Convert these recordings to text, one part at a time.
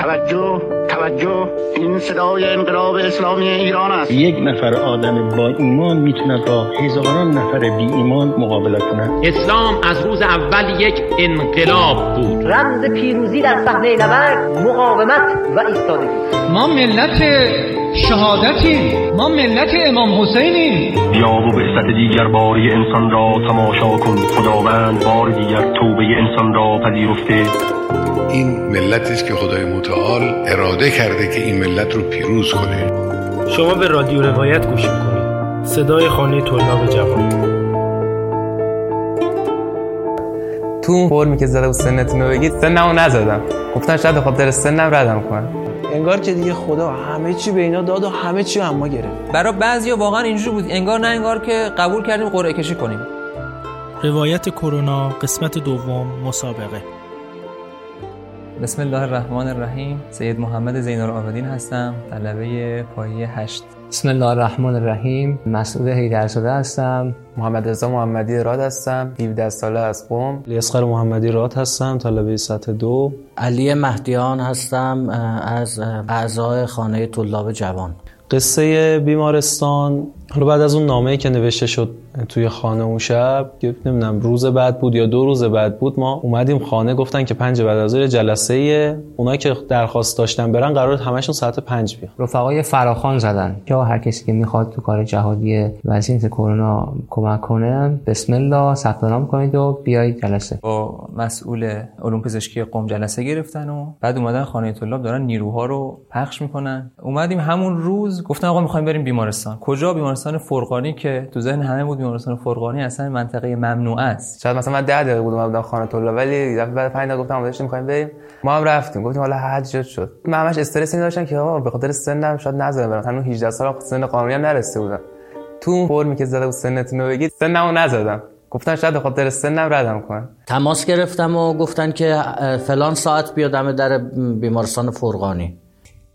توجه توجه. این صدای انقلاب اسلامی ایران است. یک نفر آدم با ایمان می‌تونه با هزاران نفر بی ایمان مقابله کنه اسلام از روز اول یک انقلاب بود. رمز پیروزی در صحنه نبرد مقاومت و ایستادگی. ما ملت شهادتیم ما ملت امام حسینیم بیا و بعثت دیگر باری انسان را تماشا کن. خداوند بار دیگر توبه انسان را پذیرفته. این ملتی است که خدای متعال اراده کرده که این ملت رو پیروز کنه. شما به رادیو روایت گوش می‌کنید. صدای خانه طلاب جوان. تو اون فرمی که زده و سنتون رو بگید. سنمو نزدم. گفتن شاید به خاطر سنم ردم کنن. انگار که دیگه خدا همه چی به اینا داد و همه چی هم ما گرفت. برای بعضیا واقعا اینجوری بود. انگار نه انگار که قبول کردیم قرعه کشی کنیم. روایت کرونا قسمت دوم مسابقه. بسم الله الرحمن الرحیم. سید محمد زین العابدین هستم. طلبه پایه 8 بسم الله الرحمن الرحیم. مسعود هیدرزاده هستم. محمد رضا محمدی راد هستم. 17 ساله از قم اصغر محمدی راد هستم. طلبه سطح دو. علی مهدیان هستم از اعضای خانه طلاب جوان. قصه بیمارستان. حالا بعد از اون نامه‌ای که نوشته شد توی خانه اون شب نمی‌دونم روز بعد بود یا دو روز بعد بود ما اومدیم خانه گفتن که پنج بعد از جلسه اونایی که درخواست داشتن برن قرار همشون ساعت پنج بیان. رفقای فراخان زدن. که هر کسی که می‌خواد تو کار جهادی وضعیت کرونا کمک کنه بسم الله ثبت نام کنید و بیایید جلسه. با مسئول علوم پزشکی قم جلسه گرفتن و بعد اومدن خانه طلاب دارن نیروها رو پخش می‌کنن. اومدیم همون روز گفتن آقا می‌خوایم بریم بیمارستان. کجا؟ بیمارستان فرقانی که تو ذهن همه بود بیمارستان فرقانی اصلا منطقه ممنوع است. شاید مثلا من 10 دقیقه بودم بودم خانه طلاب ولی بعد 5 دقیقه گفتم داشتیم می‌خوایم بریم؟ ما هم رفتیم گفتیم حالا حد جد شد. من همش استرس این داشتم که آقا به خاطر سنم شاید نذارم برم. هنوز 18 سالم سن قانونی هم نرسیده بودم. تو اون فرمی که زده و سنتون رو بگید سنمو نزدم. گفتن شاید به خاطر سنم ردم کنن. تماس گرفتم و گفتن که فلان ساعت بیادم در بیمارستان فرقانی.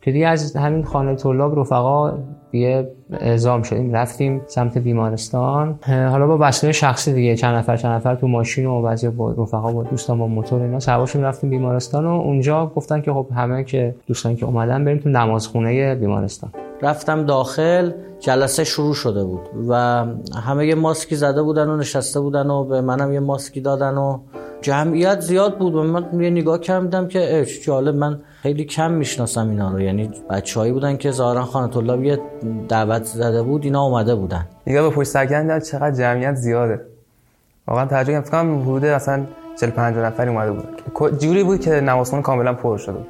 که از همین خانه طلاب رفقا یه اعزام شدیم رفتیم سمت بیمارستان. حالا با وسایل شخصی دیگه چند نفر چند نفر تو ماشین و بعضی با رفقا با دوستان با موتور اینا سوارشون رفتیم بیمارستان و اونجا گفتن که خب همه که دوستان که اومدن بریم تو نمازخونه بیمارستان. رفتم داخل جلسه شروع شده بود و همه یه ماسکی زده بودن و نشسته بودن و به منم یه ماسکی دادن و جمعیت زیاد بود و من یه نگاه کردم که جالب من خیلی کم می‌شناسم اینا رو. یعنی بچه‌هایی بودن که ظاهرا خانه طلاب یه دعوت زده بود اینا اومده بودن. نگاه به پشت سر چقدر جمعیت زیاده. واقعا تعجب کردم حدود اصلا 40 50 نفری اومده بود. جوری بود که نمازخونه کاملا پر شده بود.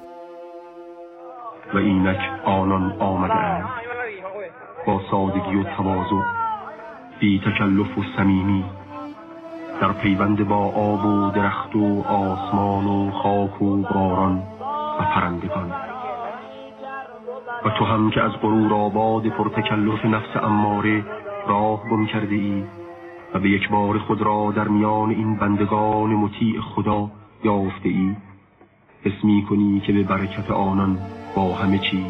و اینک آنان آمده اند. با سادگی و تواضع بی تکلف و صمیمی در پیوند با آب و درخت و آسمان و خاک و باران و پرندگان. و تو هم که از غرور آباد پرتکلف نفس اماره راه گم کرده ای و به یک بار خود را در میان این بندگان مطیع خدا یافته ای حس می کنی که به برکت آنان با همه چیز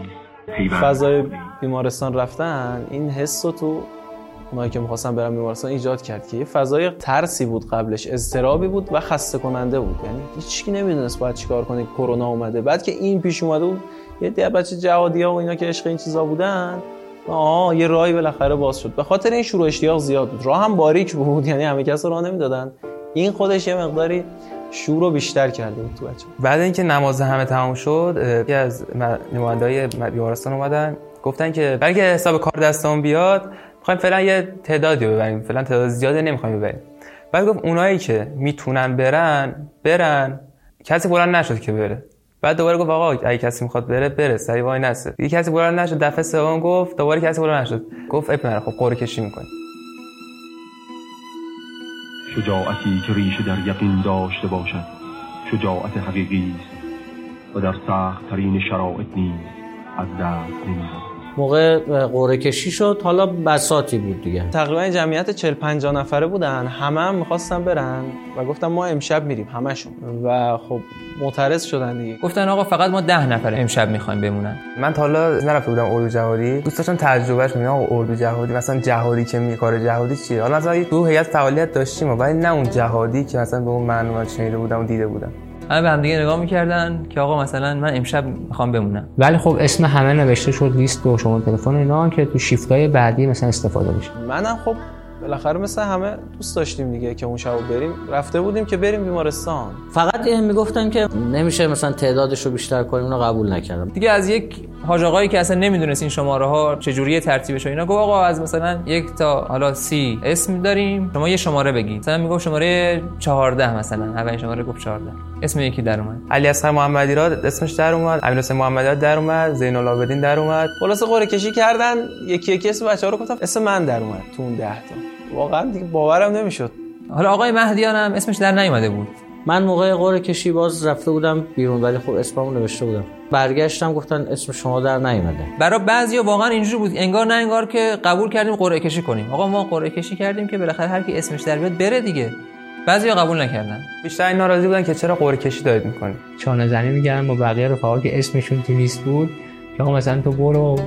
پیوند فضای بیمارستان رفتن این حس تو اونایی که می‌خواستن برن بیمارستان ایجاد کرد که یه فضای ترسی بود قبلش اضطرابی بود و خسته کننده بود. یعنی هیچکی نمی‌دونست باید چیکار کنه کرونا اومده. بعد که این پیش اومده بود یه ده بچه جهادی ها و اینا که عشق این چیزا بودن آه یه راهی بالاخره باز شد. به خاطر این شروع اشتیاق زیاد بود. راه هم باریک بود یعنی همه کس راه نمی‌دادن. این خودش یه مقداری شور رو بیشتر کرده بود تو بچه بعد اینکه نماز همه تمام شد یکی از نماینده‌های بیمارستان اومدن گفتن که برای حساب کار دستمون بیاد. می‌خوایم فعلا یه تعدادی ببریم فعلا تعداد زیاده نمی‌خوایم ببریم. بعد گفت اونایی که می‌تونن برن برن. کسی بلند نشد که بره. بعد دوباره گفت آقا اگه کسی می‌خواد بره بره. سری وای نسه. یه کسی بلند نشد دفعه سوم گفت دوباره کسی بلند نشد. گفت اب خب قرعه کشی می‌کنیم شجاعتی که ریشه در یقین داشته باشد شجاعت حقیقی است و در سخت ترین شرایط نیز از دست نمیرد موقع قرعه کشی شد حالا بساتی بود دیگه. تقریبا جمعیت 40 50 نفره بودن. همه هم می‌خواستن برن و گفتم ما امشب میریم همشون و خب معترض شدن دیگه. گفتن آقا فقط ما 10 نفر امشب می‌خوایم بمونن. من تا حالا نرفته بودم اردو جهادی. دوست داشتم تجربهش کنم آقا اردو جهادی مثلا جهادی که می کار جهادی چیه؟ حالا مثلا تو هیئت فعالیت داشتیم ولی نه اون جهادی که مثلا به اون معنی شنیده بودم و دیده بودم. همه به هم دیگه نگاه می‌کردن که آقا مثلا من امشب می‌خوام بمونم. ولی خب اسم همه نوشته شد لیست و شما تلفن اینا که تو شیفتای بعدی مثلا استفاده بشه منم خب بالاخره مثل همه دوست داشتیم دیگه که اون شب بریم. رفته بودیم که بریم بیمارستان. فقط این می‌گفتن که نمیشه مثلا تعدادش رو بیشتر کنیم اونو قبول نکردم دیگه از یک حاج آقایی که اصلا نمی‌دونست این شماره ها چجوری ترتیبش و اینا گفت آقا از مثلا یک تا حالا سی اسم داریم شما یه شماره بگید مثلا می‌گفت شماره 14 مثلا اولین شماره گفت 14 اسم یکی در اومد. علی اصغر محمدی را اسمش در اومد امیر حسین محمدی در اومد زین العابدین در اومد. خلاص قرعه کشی کردن یکی یکی اسم بچه‌ها رو گفتم اسم من در اومد تو اون 10 تا. واقعا دیگه باورم نمی‌شد. حالا آقای مهدیان هم اسمش در نیومده بود. من موقع قرعه کشی باز رفته بودم بیرون ولی خب اسممو نوشته بودم. برگشتم گفتن اسم شما در نیومده. برای بعضیا واقعا اینجوری بود انگار نه انگار که قبول کردیم قرعه کشی کنیم. آقا ما قرعه کشی کردیم که بالاخره هر کی اسمش در بیاد بره دیگه. بعضیا قبول نکردن. بیشتر این ناراضی بودن که چرا قرعه کشی دارید می‌کنید؟ چانه زنی میگردن با بقیه رفقا که اسمشون تو لیست بود که مثلا تو برو.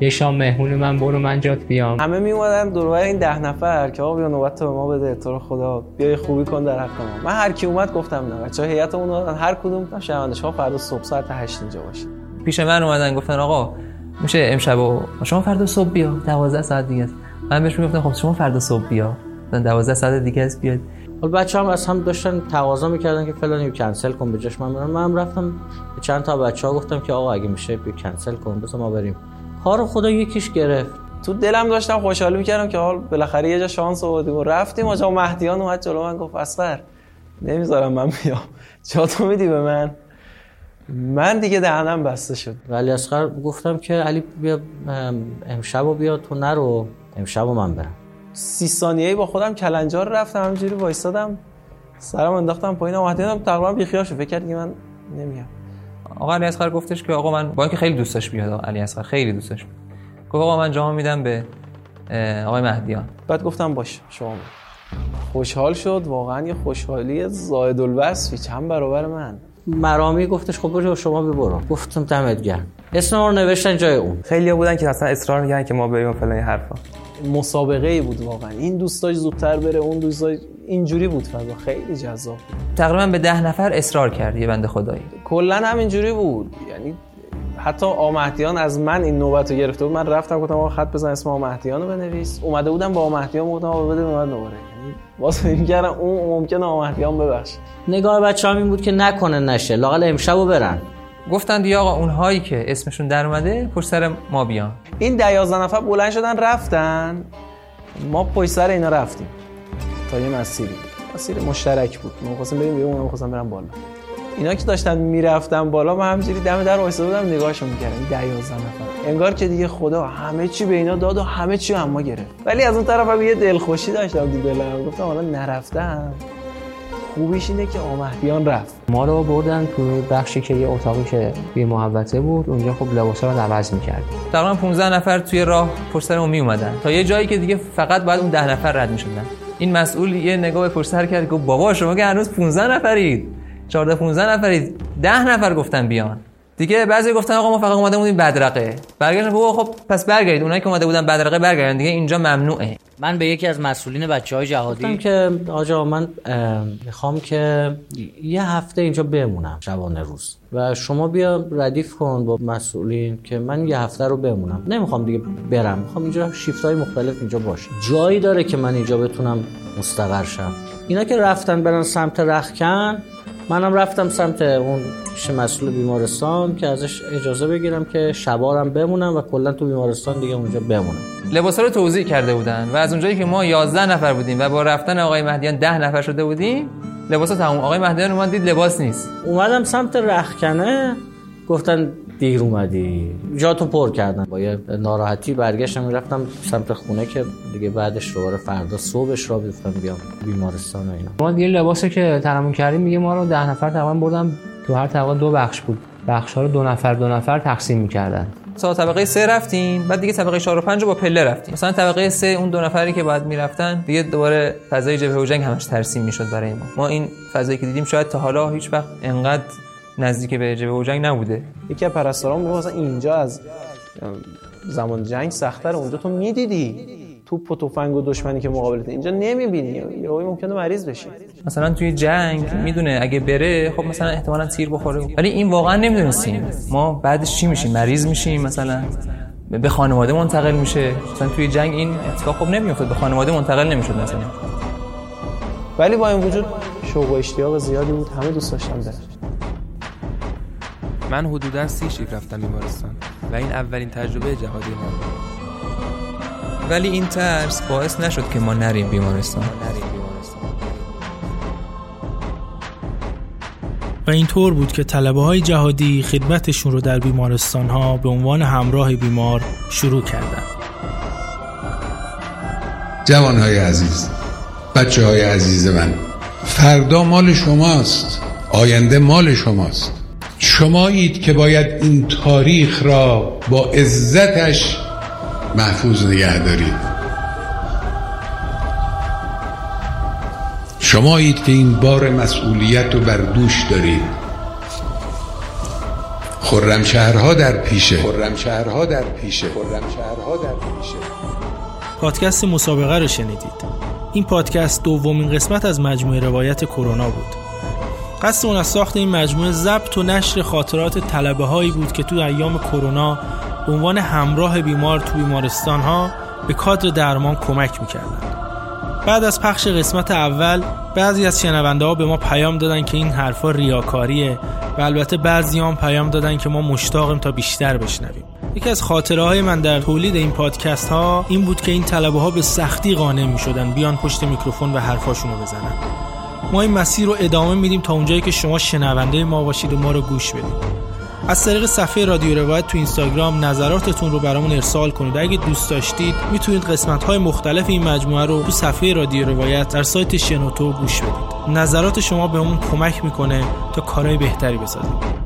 یه شام مهمون من برو من جات بیام. همه می اومدن دور این ده نفر که آقا بیا نوبت تو به ما بده تو رو خدا. بیا خوبی کن در حق ما. من هر کی اومد گفتم نه. بچه‌ها هیئتمون هر کدوم گفتم شرمنده شما فردا صبح ساعت 8 اینجا باشید پیش من اومدن گفتن آقا میشه امشب و شما فردا صبح بیا. 12 ساعت دیگه است. من بهش می‌گفتم خب شما فردا صبح بیا. 12 ساعت دیگه است بیاد حالا بچه هم از هم داشتن تقاضا می‌کردن که فلانی کنسل کن به جاش. من برم من رفتم. به چند تا بچه ها گفتم که آقا اگه میشه بیا کنسل کن. بذار ما بریم. کار خدا یکیش گرفت. تو دلم داشتم خوشحالی می‌کردم که حال بالاخره یه جا شانس آوردیم و رفتیم آجا مهدیان اومد جلو من گفت اصغر نمی‌ذارم من بیام. جا تو میدی به من؟ من دیگه دهنم بسته شد. ولی اصغر گفتم که علی بیا امشب بیا تو نرو. امشب من برم. سی ثانیه‌ای با خودم کلنجار رفتم همینجوری وایسادم سرم انداختم پایین. مهدیانم تقریبا بیخیال شد. فکر کرد که من نمیام. آقا علی اصغر گفتش که آقا من با اینکه خیلی دوستش بیاد علی اصغر خیلی دوستش بیاد گفت آقا من جام میدم به آقای مهدیان. بعد گفتم باش شما خوشحال شد واقعا یه خوشحالی زائد الوصفی چند برابر من. مرامی گفتش خب برو شما ببرو گفتم دمت گرم. اسم رو نوشتن جای اون. خیلی بودن که اصلا اصرار میگن که ما بریم فلان حرفا. مسابقه ای بود واقعا. این دوستاش زودتر بره اون دوستاش اینجوری بود فضا خیلی جذاب بود. تقریبا به ده نفر اصرار کرد یه بنده خدایی. کلا همینجوری بود. یعنی حتی آمهدیان از من این نوبت رو گرفته بود. من رفتم گفتم آقا خط بزن اسم آمهدیان رو بنویس. اومده بودم با آمهدیان گفتم آقا بده به من دوباره. یعنی واسه میگردم اون ممکنه آمهدیان ببخش نگاه بچه هم این بود که نکنه نشه. لاقل امشبو برن. گفتن دیگه آقا اونهایی که اسمشون در اومده پشت سر ما بیان. این ده یازده نفر بلند شدن رفتن. ما پشت سر اینا رفتیم. تا یه مسیری مسیر مشترک بود. ما خواستیم بریم بیرون اونم خواستم برم بالا. اینا که داشتن می‌رفتن بالا من همینجوری دم در وایساده بودم نگاهشون می‌کردم. ده یازده نفر. انگار که دیگه خدا همه چی به اینا داد و همه چی هم ما گرفت. ولی از اون طرف هم یه دلخوشی داشتم تو دلم. گفتم حالا نرفتم خوبیش اینه که آمهدیان رفت. ما رو بردن تو بخشی که یه اتاقی که توی محوطه بود. اونجا خب لباسا رو عوض می‌کرد تقریبا 15 نفر توی راه پشت سرمون می اومدن تا یه جایی که دیگه فقط بعد اون 10 نفر رد می‌شدن. این مسئول یه نگاه به پشت سر کرد گفت بابا شما که هنوز 15 نفرید. 14 15 نفرید 10 نفر گفتن بیان. دیگه بعضی گفتن آقا ما فقط اومده بودیم بدرقه. برگردن بابا خب پس برگردید. اونایی که اومده بودن بدرقه برگردن. دیگه اینجا ممنوعه. من به یکی از مسئولین بچه های جهادی گفتم که آجا من می‌خوام که یه هفته اینجا بمونم شبانه روز. و شما بیا ردیف کن با مسئولین که من یه هفته رو بمونم. نمی‌خوام دیگه برم. می‌خوام اینجا شیفت های مختلف اینجا باشه. جایی داره که من اینجا بتونم مستقر شم. اینا که رفتن برن سمت رخکن منم رفتم سمت اون پیش مسئول بیمارستان که ازش اجازه بگیرم که شبارم بمونم و کلا تو بیمارستان دیگه اونجا بمونم. لباسا رو توضیح کرده بودن و از اونجایی که ما 11 نفر بودیم و با رفتن آقای مهدیان 10 نفر شده بودیم لباسا تموم. آقای مهدیان اومد دید لباس نیست. اومدم سمت رخکنه گفتن دیر اومدی. جاتو پر کردن. با یه ناراحتی برگشتم رفتم سمت خونه که دیگه بعدش دوباره فردا صبحش را بیفتم بیام بیمارستان و اینا. ما دیگه لباسی که ترمون کردیم میگه ما رو ده نفر تقریبا بردم تو هر طبقه دو بخش بود. بخش ها رو دو نفر دو نفر تقسیم می‌کردن. تا طبقه سه رفتیم بعد دیگه طبقه 4 و 5 رو با پله رفتیم. مثلا طبقه سه اون دو نفری که باید می‌رفتن دیگه دوباره فضای جبهه و جنگ همش ترسیم می‌شد برای ما. ما این فضایی که دیدیم شاید تا حالا هیچ وقت انقدر نزدیک به جبهه و جنگ نبوده. یکی از پرستاران میگه مثلا اینجا از زمان جنگ سختتر اونجا تو می‌دیدی توپ و تفنگ و دشمنی که مقابلت اینجا نمی‌بینی. یا ممکنه مریض بشی. مثلا توی جنگ می‌دونه اگه بره خب مثلا احتمالا تیر بخوره. ولی این واقعا نمی‌دونستیم. ما بعدش چی میشیم؟ مریض میشیم مثلا. به خانواده منتقل میشه. مثلا توی جنگ این اتفاق خب نمیافتاد. به خانواده منتقل نمی‌شد مثلا. ولی با این وجود شوق و اشتیاق زیادی بود. همه دوست داشتن برن. من حدودا سی شیف رفتم بیمارستان و این اولین تجربه جهادی ما ولی این ترس باعث نشد که ما نریم بیمارستان. و اینطور بود که طلبه های جهادی خدمتشون رو در بیمارستان ها به عنوان همراه بیمار شروع کردن. جوان های عزیز بچه های عزیز من فردا مال شماست آینده مال شماست. شمایید که باید این تاریخ را با عزتش محفوظ نگه دارید. شمایید که این بار مسئولیت رو بر دوش دارید. خرم شهرها در پیشه. خرم شهرها در پیشه. خرم شهرها در پیشه. پادکست مسابقه رو شنیدید. این پادکست دومین قسمت از مجموعه روایت کرونا بود. قصد اون از ساخت این مجموعه ضبط و نشر خاطرات طلبه هایی بود که تو ایام کرونا به عنوان همراه بیمار تو بیمارستان ها به کادر درمان کمک می‌کردن. بعد از پخش قسمت اول بعضی از شنونده ها به ما پیام دادن که این حرفا ریاکاریه و البته بعضی هم پیام دادن که ما مشتاقیم تا بیشتر بشنویم. یکی از خاطره های من در تولید این پادکست ها این بود که این طلبه ها به سختی قانع می شدن بیان پشت میکروفون و حرفاشون رو بزنن. ما این مسیر رو ادامه میدیم تا اونجایی که شما شنونده ما باشید و ما رو گوش بدید. از طریق صفحه رادیو روایت تو اینستاگرام نظراتتون رو برامون ارسال کنید. اگه دوست داشتید می‌تونید قسمت های مختلف این مجموعه رو تو صفحه رادیو روایت در سایت شنوتو گوش بدید. نظرات شما بهمون کمک می‌کنه تا کارهای بهتری بسازیم.